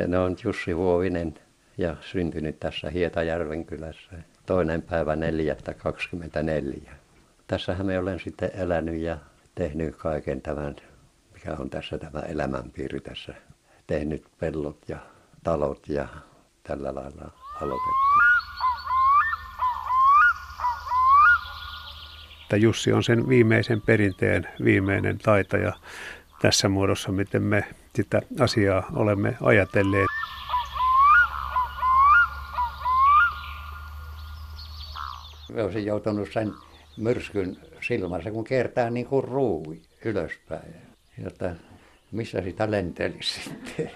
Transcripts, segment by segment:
Ja ne on Jussi Huovinen ja syntynyt tässä Hietajärven kylässä toinen päivä 4.24. Tässähän me olen sitten elänyt ja tehnyt kaiken tämän, mikä on tässä tämä elämänpiiri tässä. Tehnyt pellot ja talot ja tällä lailla aloitettu. Jussi on sen viimeisen perinteen viimeinen taitaja tässä muodossa, miten me sitä asiaa olemme ajatelleet. Me olisin joutunut sen myrskyn silmässä, kun kiertää niin kuin ruuvi ylöspäin. Jotta missä sitä lentelisi sitten.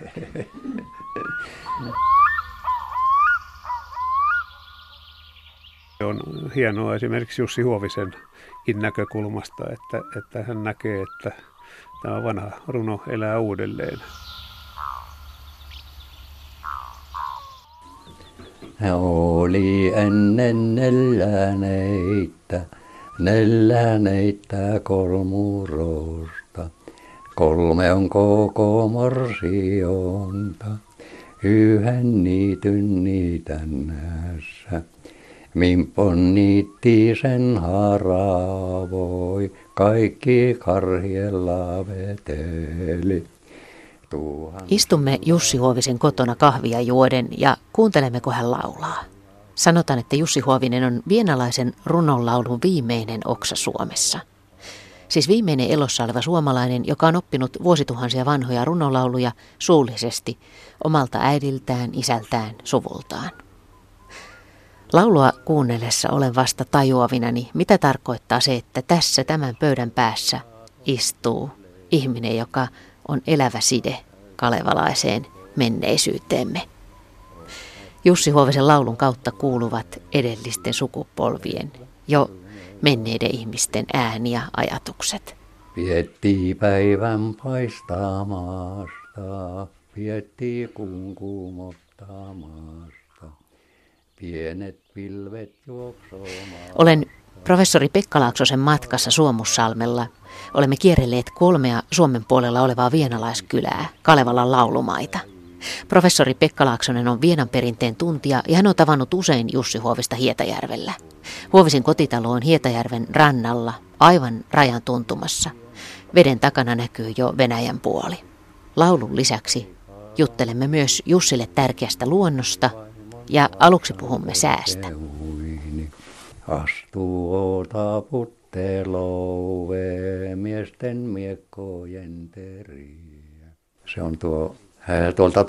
On hienoa esimerkiksi Jussi Huovisenkin näkökulmasta, että, että hän näkee, että tämä vanha runo elää uudelleen. Oli ennen nelläneitä, nelläneitä kolmurosta. Kolme on koko morsionta, yhden niityn niitännässä. Mimpon niitti sen haravoi, kaikki karhiella veteli. Istumme Jussi Huovisen kotona kahvia juoden ja kuuntelemme, kun hän laulaa. Sanotaan, että Jussi Huovinen on vienalaisen runonlaulun viimeinen oksa Suomessa. Siis viimeinen elossa oleva suomalainen, joka on oppinut vuosituhansia vanhoja runolauluja suullisesti omalta äidiltään, isältään, suvultaan. Laulua kuunnellessa olen vasta tajuavinani, mitä tarkoittaa se, että tässä tämän pöydän päässä istuu ihminen, joka on elävä side kalevalaiseen menneisyyteemme. Jussi Huovisen laulun kautta kuuluvat edellisten sukupolvien, jo menneiden ihmisten ääni ja ajatukset. Vietti päivän paistamasta, vietti kunkumottamasta, pienet pilvet. Olen professori Pekka Laaksosen matkassa Suomussalmella – Olemme kierrelleet kolmea Suomen puolella olevaa vienalaiskylää, Kalevalan laulumaita. Professori Pekka Laaksonen on Vienan perinteen tuntija ja hän on tavannut usein Jussi Huovista Hietajärvellä. Huovisen kotitalo on Hietajärven rannalla, aivan rajan tuntumassa. Veden takana näkyy jo Venäjän puoli. Laulun lisäksi juttelemme myös Jussille tärkeästä luonnosta ja aluksi puhumme säästä. Astuu miesten miekkojen teriä. Se on tuo tuolta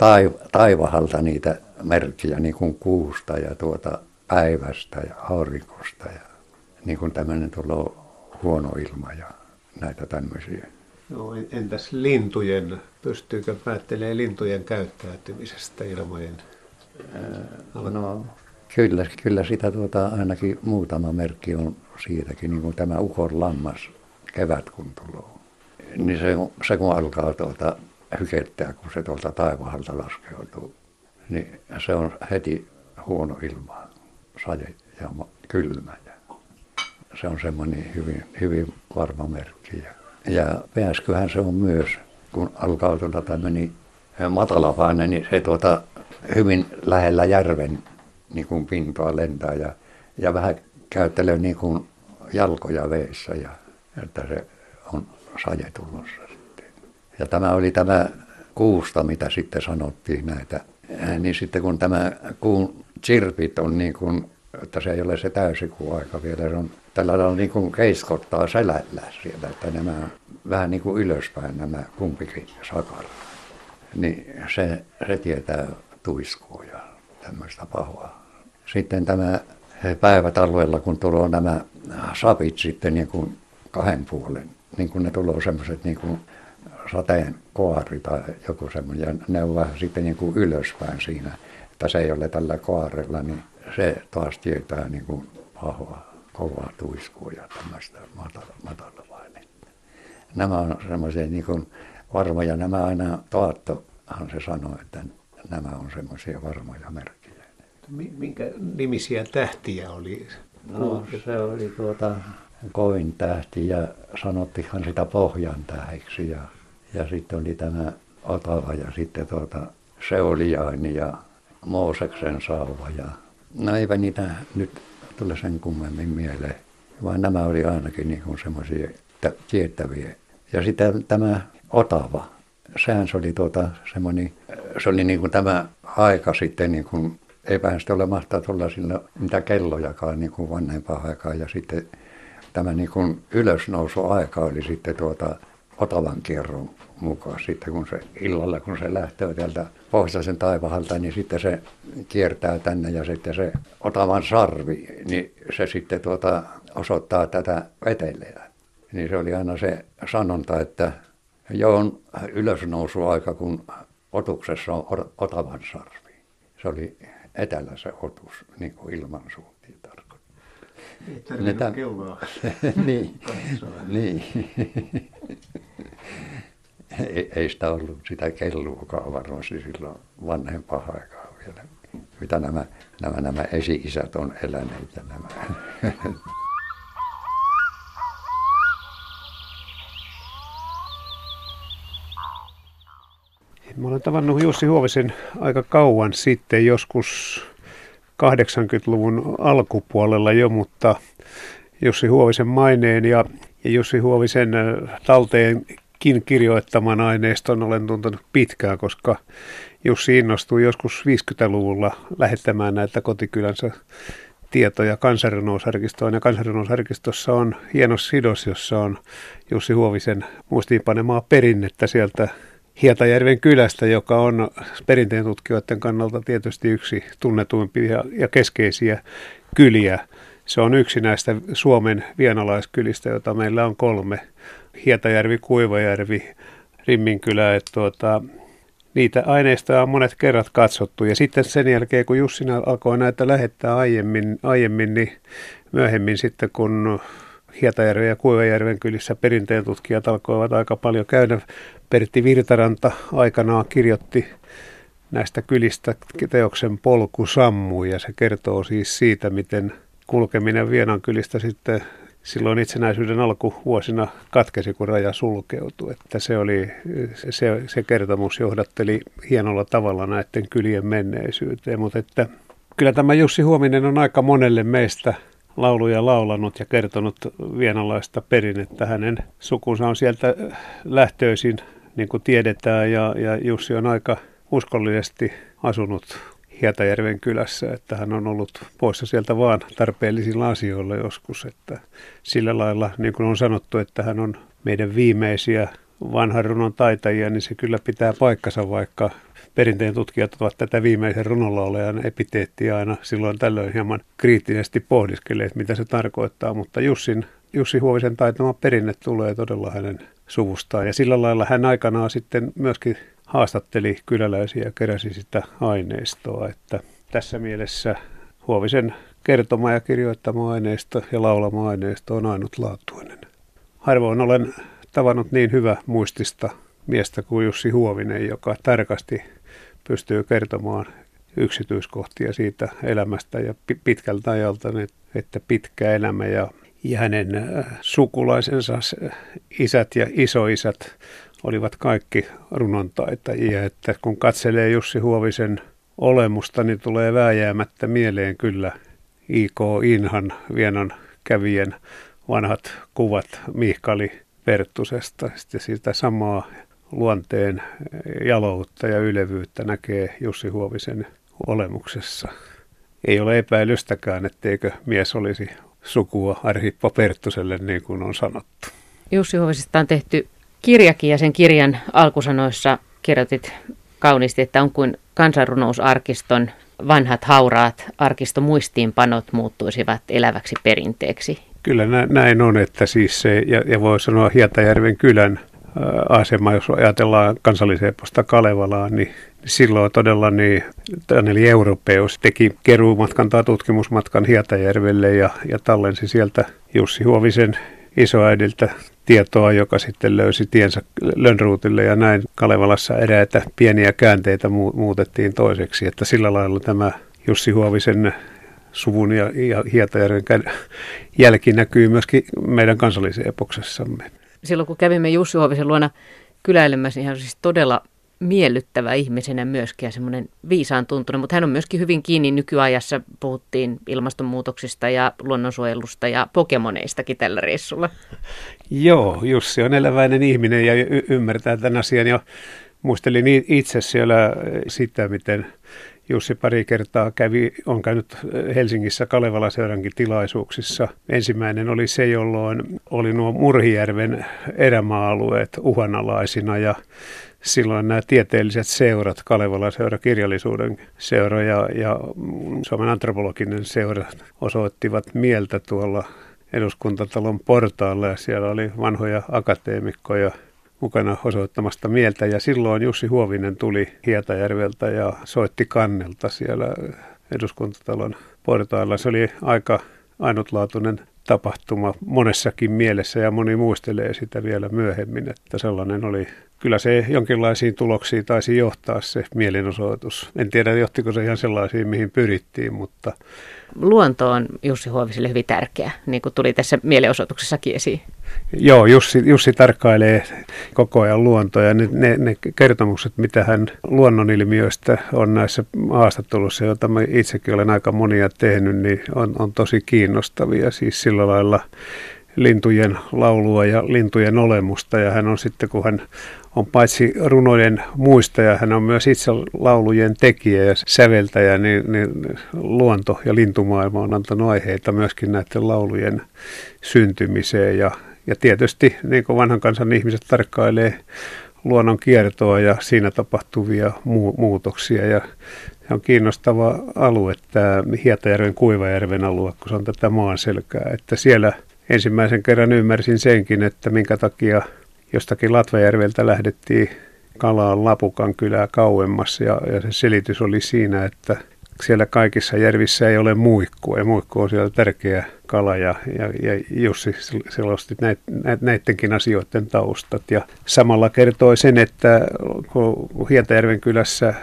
taivahalta niitä merkkejä niin kuin kuusta ja tuota päivästä ja aurinkosta ja niin kuin tämmöinen tuolla huono ilma ja näitä tämmöisiä. No, entäs lintujen, pystyykö päättelemään lintujen käyttäytymisestä ilmojen? No, kyllä, kyllä sitä tuota, ainakin muutama merkki on siitäkin, niin kuin tämä ukon lammas kevät kun tulee. Niin se, se kun alkaa tuota hykettää, kun se tuolta taivaalta laskeutuu, niin se on heti huono ilma, sade ja kylmä. Ja se on semmoinen hyvin, hyvin varma merkki. Ja, ja pääskyhän se on myös, kun alkaa tuota tämmöinen matalapaine, niin se tuota hyvin lähellä järven niin kuin pintaa lentää ja, ja vähän käyttelee niin kuin jalkoja veessä ja että se on saje tulossa sitten. Ja tämä oli tämä kuusta, mitä sitten sanottiin näitä. Niin sitten kun tämä kuun chirpit on niin kuin, että se ei ole se täysikuu aika vielä, se on tällä tavalla niin kuin keiskottaa selällä sieltä, että nämä vähän niin kuin ylöspäin nämä kumpikin sakalla. Niin se, se tietää tuiskua ja tämmöistä pahoa. Sitten tämä päivätalvella, kun tulee nämä sapit sitten niin kuin kahden puolen, niin kuin ne tulee semmoiset niin kuin sateen koari tai joku semmoinen, ja ne on vähän sitten niin kuin ylöspäin siinä, että se ei ole tällä koarella, niin se taas tietää niin kuin pahoa, kovaa tuiskua ja tämmöistä matala, matala. Nämä on semmoisia niin kuin varmoja, nämä aina Taattohan se sanoi, että nämä on semmoisia varmoja merkkejä. Minkä nimisiä tähtiä oli? No se oli tuota kovin tähti ja sanottihan sitä pohjan tähiksi ja, ja sitten oli tämä Otava ja sitten tuota Seuliaini ja Mooseksen sauva. Ja, no eipä niitä nyt tule sen kummemmin mieleen, vaan nämä oli ainakin niin kuin semmoisia tiettäviä. Ja sitten tämä Otava, sehän se oli tuota semmoinen, se oli niin kuin tämä aika sitten niin kuin, eipähän sitten ole mahtaa tulla sillä mitä kellojakaan niin kuin vanhempaa aikaa ja sitten tämä niin kuin ylösnousuaika oli sitten tuota Otavan kierron mukaan. Sitten kun se illalla, kun se lähtee täältä pohjoisen taivahalta, niin sitten se kiertää tänne ja sitten se Otavan sarvi, niin se sitten tuota osoittaa tätä etelää. Niin se oli aina se sanonta, että jo on ylösnousuaika, kun otuksessa on Otavan sarvi. Se oli etelä se otus, niin kuin ilmansuuntiin tarkoittaa. Ei tämän... kelloa. niin, niin. ei, ei sitä ollut sitä kelluakaan varmasti silloin vanhempaa aikaa vielä, mitä nämä, nämä, nämä esi-isät on eläneet ja nämä. Mä olen tavannut Jussi Huovisen aika kauan sitten, joskus 80-luvun alkupuolella jo, mutta Jussi Huovisen maineen ja, ja Jussi Huovisen talteenkin kirjoittaman aineiston olen tuntenut pitkään, koska Jussi innostui joskus 50-luvulla lähettämään näitä kotikylänsä tietoja kansanrunousarkistoon. Ja kansanrunousarkistossa on hieno sidos, jossa on Jussi Huovisen muistiinpanemaa perinnettä sieltä Hietajärven kylästä, joka on perinteen tutkijoiden kannalta tietysti yksi tunnetuimpia ja keskeisiä kyliä. Se on yksi näistä Suomen vienalaiskylistä, joita meillä on kolme. Hietajärvi, Kuivajärvi, Rimminkylä. Että tuota, niitä aineistoja on monet kerrat katsottu. Ja sitten sen jälkeen, kun Jussi alkoi näitä lähettää aiemmin, aiemmin niin myöhemmin sitten kun Hietajärven ja Kuivajärven kylissä perinteen tutkijat alkoivat aika paljon käydä. Pertti Virtaranta aikanaan kirjoitti näistä kylistä teoksen Polku sammui ja se kertoo siis siitä, miten kulkeminen Vienan kylistä sitten silloin itsenäisyyden alkuvuosina katkesi, kun raja sulkeutui. Että se, oli, se, se kertomus johdatteli hienolla tavalla näiden kylien menneisyyteen, mutta että kyllä tämä Jussi Huominen on aika monelle meistä – lauluja laulanut ja kertonut vienalaista perinnettä. Hänen sukunsa on sieltä lähtöisin, niin kuin tiedetään, ja, ja Jussi on aika uskollisesti asunut Hietajärven kylässä, että hän on ollut poissa sieltä vaan tarpeellisilla asioilla joskus, että sillä lailla, niin kuin on sanottu, että hän on meidän viimeisiä vanhan runon taitajia, niin se kyllä pitää paikkansa, vaikka perinteen tutkijat ovat tätä viimeisen runonlaulajan epiteettiä aina silloin tällöin hieman kriittisesti pohdiskelleet, mitä se tarkoittaa, mutta Jussin, Jussi Huovisen taitama perinne tulee todella hänen suvustaan ja sillä lailla hän aikanaan sitten myöskin haastatteli kyläläisiä ja keräsi sitä aineistoa, että tässä mielessä Huovisen kertoma ja kirjoittama aineisto ja laulama aineisto on ainutlaatuinen. Harvoin olen tavannut niin hyvä muistista miestä kuin Jussi Huovinen, joka tarkasti pystyy kertomaan yksityiskohtia siitä elämästä ja pitkältä ajalta, että pitkä elämä ja, ja hänen äh, sukulaisensa isät ja isoisät olivat kaikki runontaitajia. Että kun katselee Jussi Huovisen olemusta, niin tulee vääjäämättä mieleen kyllä I.K. Inhan Vienan kävien vanhat kuvat Mihkali Perttusesta. Sitten siitä samaa luonteen jaloutta ja ylevyyttä näkee Jussi Huovisen olemuksessa. Ei ole epäilystäkään, etteikö mies olisi sukua Arhippo Perttuselle, niin kuin on sanottu. Jussi Huovisesta on tehty kirjakin ja sen kirjan alkusanoissa kirjoitit kauniisti, että on kuin kansanrunousarkiston vanhat hauraat arkistomuistiinpanot muuttuisivat eläväksi perinteeksi. Kyllä näin on, että siis se, ja, ja voi sanoa Hietajärven kylän asema, jos ajatellaan kansalliseposta Kalevalaa, niin silloin todella niin Danieli Europeus teki keruumatkan tai tutkimusmatkan Hietajärvelle ja, ja tallensi sieltä Jussi Huovisen isoäidiltä tietoa, joka sitten löysi tiensä Lönnruutille ja näin Kalevalassa eräitä pieniä käänteitä muutettiin toiseksi, että sillä lailla tämä Jussi Huovisen suvun ja, ja Hietajärven jälki näkyy myöskin meidän kansallisepoksessamme silloin kun kävimme Jussi Huovisen luona kyläilemässä, niin hän on siis todella miellyttävä ihmisenä myöskin ja semmoinen viisaan tuntunut, mutta hän on myöskin hyvin kiinni nykyajassa. Puhuttiin ilmastonmuutoksista ja luonnonsuojelusta ja Pokemoneistakin tällä reissulla. Joo, Jussi on eläväinen ihminen ja y- ymmärtää tämän asian ja muistelin itse siellä sitä, miten Jussi pari kertaa kävi, on käynyt Helsingissä Kalevala seurankin tilaisuuksissa. Ensimmäinen oli se, jolloin oli nuo Murhijärven erämaa-alueet uhanalaisina ja silloin nämä tieteelliset seurat, Kalevala seura, kirjallisuuden seura ja, ja Suomen antropologinen seura osoittivat mieltä tuolla eduskuntatalon portaalla ja siellä oli vanhoja akateemikkoja mukana osoittamasta mieltä. Ja silloin Jussi Huovinen tuli Hietajärveltä ja soitti kannelta siellä eduskuntatalon portailla. Se oli aika ainutlaatuinen tapahtuma monessakin mielessä ja moni muistelee sitä vielä myöhemmin, että sellainen oli. Kyllä se jonkinlaisiin tuloksiin taisi johtaa se mielenosoitus. En tiedä, johtiko se ihan sellaisiin, mihin pyrittiin, mutta... Luonto on Jussi Huoviselle hyvin tärkeä, niin kuin tuli tässä mielenosoituksessakin esiin. Joo, Jussi, Jussi tarkkailee koko ajan luontoa ja ne, ne, ne kertomukset, mitä hän luonnonilmiöistä on näissä haastatteluissa, joita mä itsekin olen aika monia tehnyt, niin on, on tosi kiinnostavia. Siis sillä lailla lintujen laulua ja lintujen olemusta ja hän on sitten, kun hän on paitsi runojen muistaja, hän on myös itse laulujen tekijä ja säveltäjä, niin, niin luonto- ja lintumaailma on antanut aiheita myöskin näiden laulujen syntymiseen ja ja tietysti niin kuin vanhan kansan ihmiset tarkkailee luonnon kiertoa ja siinä tapahtuvia mu- muutoksia. Ja se on kiinnostava alue, tämä Hietajärven Kuivajärven alue, kun se on tätä maanselkää. Että siellä ensimmäisen kerran ymmärsin senkin, että minkä takia jostakin Latvajärveltä lähdettiin kalaan Lapukan kylää kauemmas. Ja, ja se selitys oli siinä, että siellä kaikissa järvissä ei ole muikkua ja muikku on siellä tärkeä kala ja, ja, ja Jussi selosti näit, näidenkin asioiden taustat ja samalla kertoi sen, että kun Hietajärven kylässä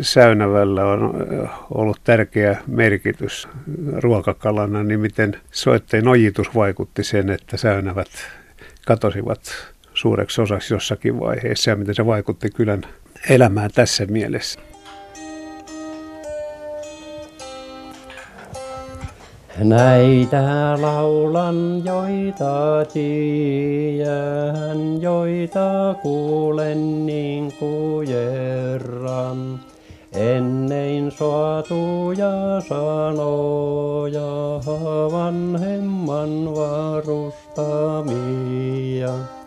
Säynävällä on ollut tärkeä merkitys ruokakalana, niin miten soitteen ojitus vaikutti sen, että säynävät katosivat suureksi osaksi jossakin vaiheessa ja miten se vaikutti kylän elämään tässä mielessä. Näitä laulan, joita tiedän, joita kuulen niin kujerran. Ennen suotuja sanoja vanhemman varustamia.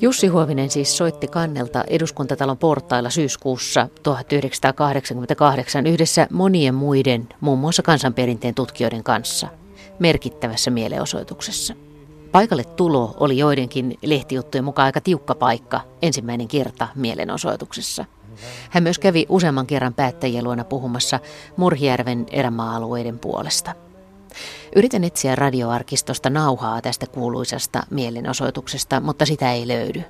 Jussi Huovinen siis soitti kannelta eduskuntatalon portailla syyskuussa 1988 yhdessä monien muiden, muun muassa kansanperinteen tutkijoiden kanssa, merkittävässä mielenosoituksessa. Paikalle tulo oli joidenkin lehtijuttujen mukaan aika tiukka paikka ensimmäinen kerta mielenosoituksessa. Hän myös kävi useamman kerran päättäjien luona puhumassa Murhijärven erämaa-alueiden puolesta. Yritän etsiä radioarkistosta nauhaa tästä kuuluisasta mielenosoituksesta, mutta sitä ei löydy.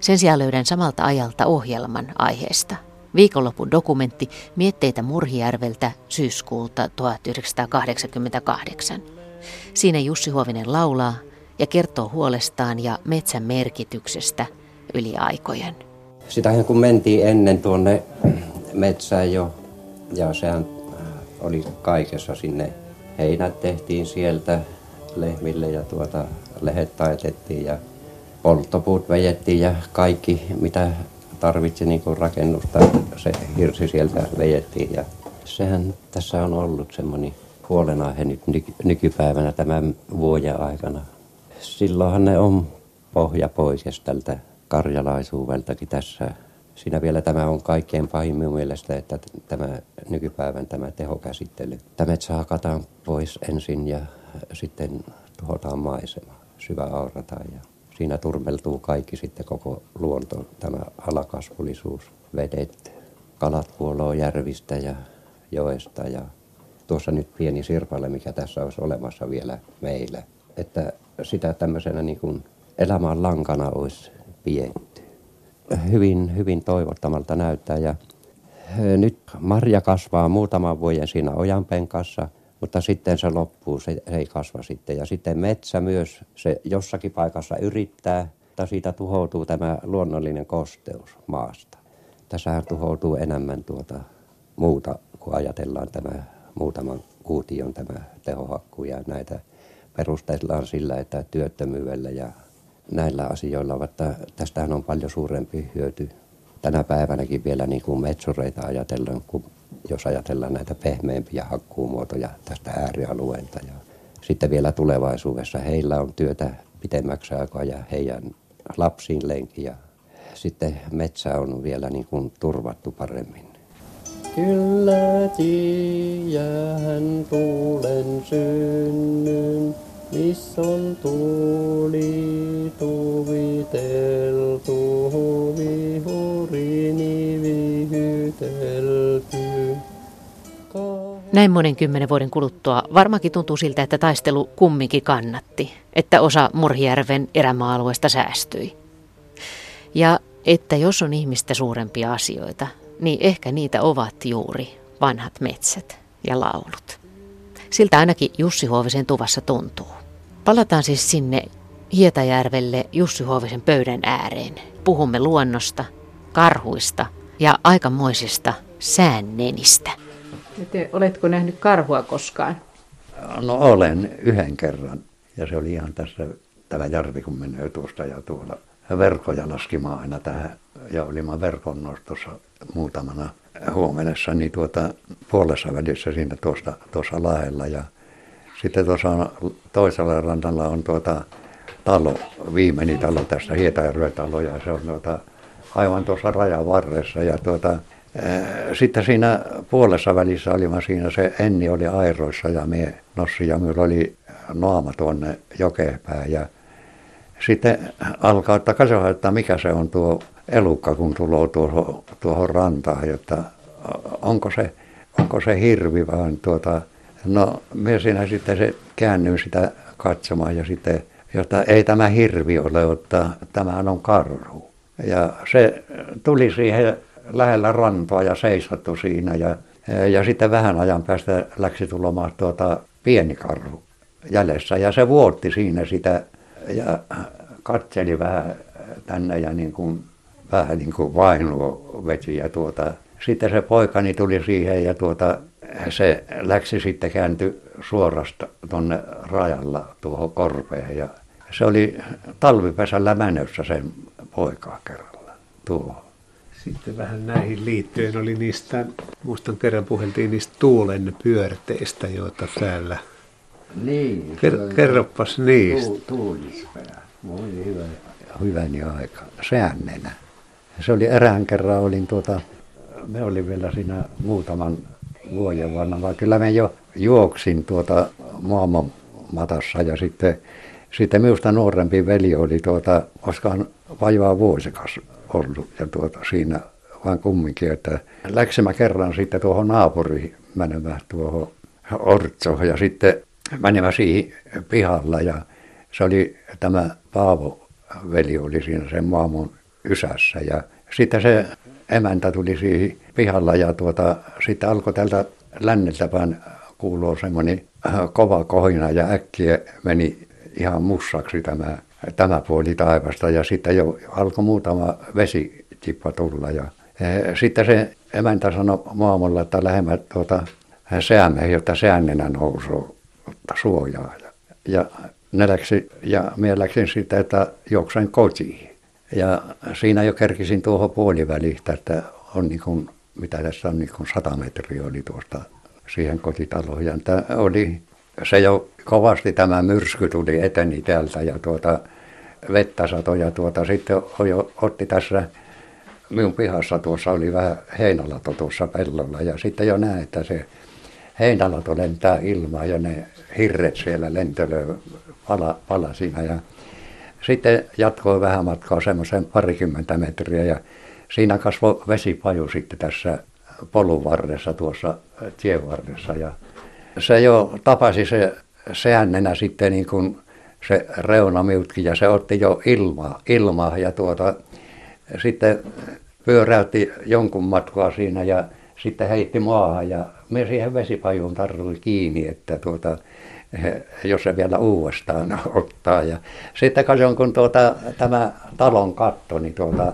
Sen sijaan löydän samalta ajalta ohjelman aiheesta. Viikonlopun dokumentti Mietteitä Murhijärveltä syyskuulta 1988. Siinä Jussi Huovinen laulaa ja kertoo huolestaan ja metsän merkityksestä yli aikojen. Sitähän kun mentiin ennen tuonne metsään jo, ja sehän oli kaikessa sinne heinät tehtiin sieltä lehmille ja tuota, lehet taitettiin ja polttopuut vejettiin ja kaikki mitä tarvitsi niin kuin rakennusta, se hirsi sieltä vejettiin ja sehän tässä on ollut semmoinen huolenaihe nyt nykypäivänä tämän vuoden aikana. Silloinhan ne on pohja pois tältä karjalaisuudeltakin tässä Siinä vielä tämä on kaikkein pahin minun mielestä, että tämä nykypäivän tämä tehokäsittely. Tämä metsä hakataan pois ensin ja sitten tuhotaan maisema, syvä aurataan ja siinä turmeltuu kaikki sitten koko luonto, tämä alakasvullisuus, vedet, kalat puoloo järvistä ja joesta ja tuossa nyt pieni sirpale, mikä tässä olisi olemassa vielä meillä. Että sitä tämmöisenä niin kuin elämän lankana olisi pientä hyvin, hyvin toivottamalta näyttää. Ja nyt marja kasvaa muutaman vuoden siinä ojanpenkassa, mutta sitten se loppuu, se ei kasva sitten. Ja sitten metsä myös, se jossakin paikassa yrittää, mutta siitä tuhoutuu tämä luonnollinen kosteus maasta. Tässähän tuhoutuu enemmän tuota muuta, kun ajatellaan tämä muutaman kuution tämä tehohakku ja näitä perustellaan sillä, että työttömyydellä ja näillä asioilla, että tästähän on paljon suurempi hyöty tänä päivänäkin vielä niin kuin metsureita ajatellaan, kun jos ajatellaan näitä pehmeämpiä hakkuumuotoja tästä äärialueelta. Ja sitten vielä tulevaisuudessa heillä on työtä pitemmäksi aikaa ja heidän lapsiin lenki ja sitten metsä on vielä niin kuin turvattu paremmin. Kyllä tiiähän tuulen synnyn, missä on tuuli tuviteltu, vihurini vihytelty. Näin monen kymmenen vuoden kuluttua varmaankin tuntuu siltä, että taistelu kumminkin kannatti, että osa Murhijärven erämaa-alueesta säästyi. Ja että jos on ihmistä suurempia asioita, niin ehkä niitä ovat juuri vanhat metsät ja laulut. Siltä ainakin Jussi Huovisen tuvassa tuntuu. Palataan siis sinne Hietajärvelle Jussi Huovisen pöydän ääreen. Puhumme luonnosta, karhuista ja aikamoisista säännenistä. Te, oletko nähnyt karhua koskaan? No olen yhden kerran. Ja se oli ihan tässä, tämä järvi kun menee tuosta ja tuolla verkkoja laskimaan aina tähän. Ja olimme verkon nostossa muutamana huomenessa, niin tuota, puolessa välissä siinä tuosta, tuossa laella. Ja sitten tuossa toisella rannalla on tuota talo, viimeinen talo tästä, Hietajärven talo, ja se on tuota, aivan tuossa rajan varressa. Ja tuota, sitten siinä puolessa välissä olimme siinä, se Enni oli airoissa ja me Nossi ja minulla oli naama tuonne jokeenpäin ja sitten alkaa, että katsotaan, että mikä se on tuo elukka, kun tulee tuohon, tuohon rantaan, että onko se, onko se hirvi vaan tuota, no me siinä sitten se käännyin sitä katsomaan ja sitten, jotta ei tämä hirvi ole, että tämä on karhu. Ja se tuli siihen lähellä rantoa ja seisattu siinä ja, ja sitten vähän ajan päästä läksi tulemaan tuota pieni karhu jäljessä ja se vuotti siinä sitä ja katseli vähän tänne ja niin kuin, vähän niin kuin vainua veti ja tuota, sitten se poikani tuli siihen ja tuota, se läksi sitten kääntyi suorasta tuonne rajalla tuohon korpeen ja se oli talvipesällä menossa sen poikaa kerralla tuohon. Sitten vähän näihin liittyen oli niistä, muistan kerran puheltiin niistä tuulen pyörteistä, joita täällä. Niin. Ker- kerropas niistä. Tu- tuulispää. Voi hyvä, hyväni aika. Säännenä. Se oli erään kerran, olin tuota, me oli vielä siinä muutaman vuoden vanha, vaan kyllä me jo juoksin tuota maailman matassa ja sitten, sitten minusta nuorempi veli oli tuota, koskaan vajaa vuosikas ollut ja tuota, siinä vaan kumminkin, että läksimme kerran sitten tuohon naapuriin menemään tuohon Ortsoon ja sitten menemään siihen pihalla ja se oli tämä Paavo veli oli siinä sen maamun ysässä ja sitten se emäntä tuli siihen pihalla ja tuota, sitten alkoi tältä länneltä päin kuulua semmoinen kova kohina ja äkkiä meni ihan mussaksi tämä tämä puoli taivasta ja sitten jo alkoi muutama vesitippa tulla ja e, sitten se emäntä sanoi maailmalla, että lähemmä tuota säämme, jotta säännenä nousuu suojaa. Ja, ja ne ja minä läksin sitten, että juoksen kotiin. Ja siinä jo kerkisin tuohon puoliväliin, että on niin kuin, mitä tässä on, niin kuin sata metriä oli tuosta siihen kotitaloon. Ja tämä oli se jo kovasti tämä myrsky tuli eteni täältä ja tuota, vettä satoi ja tuota, sitten jo otti tässä minun pihassa tuossa oli vähän heinälato tuossa pellolla ja sitten jo näin, että se heinälato lentää ilmaan ja ne hirret siellä lentelöi pala, pala siinä ja sitten jatkoi vähän matkaa semmoisen parikymmentä metriä ja siinä kasvoi vesipaju sitten tässä polun varressa tuossa tien varressa. Ja se jo tapasi se säännenä sitten niin kuin se reunamiutkin ja se otti jo ilmaa, ilmaa ja tuota, sitten pyöräytti jonkun matkaa siinä ja sitten heitti maahan ja me siihen vesipajuun tarvitsi kiinni, että tuota, jos se vielä uudestaan ottaa. Ja sitten kun, kun tuota, tämä talon katto, niin tuota,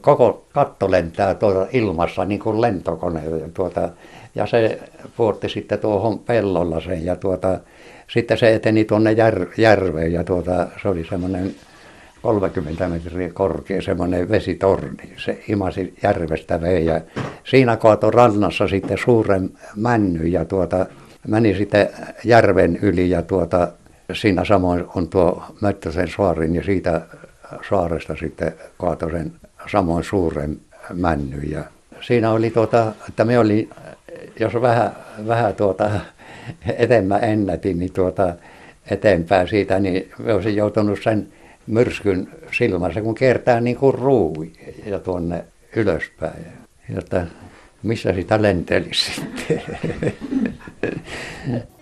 koko katto lentää tuota ilmassa niin kuin lentokone. Tuota, ja se puotti sitten tuohon pellolla sen ja tuota, sitten se eteni tuonne jär, järveen ja tuota, se oli semmoinen 30 metriä korkea semmoinen vesitorni. Se imasi järvestä vei ja siinä kaatoi rannassa sitten suuren männy ja tuota, meni sitten järven yli ja tuota, siinä samoin on tuo Möttösen saari, niin siitä saaresta sitten kaatoi sen samoin suuren männy. Ja siinä oli tuota, että me oli, jos vähän, vähän tuota, etemmä ennätin, niin tuota, eteenpäin siitä, niin me olisin joutunut sen myrskyn silmässä, kun kiertää niin kuin ruuvi ja tuonne ylöspäin. Jotta missä sitä lentelisi sitten. ねっ。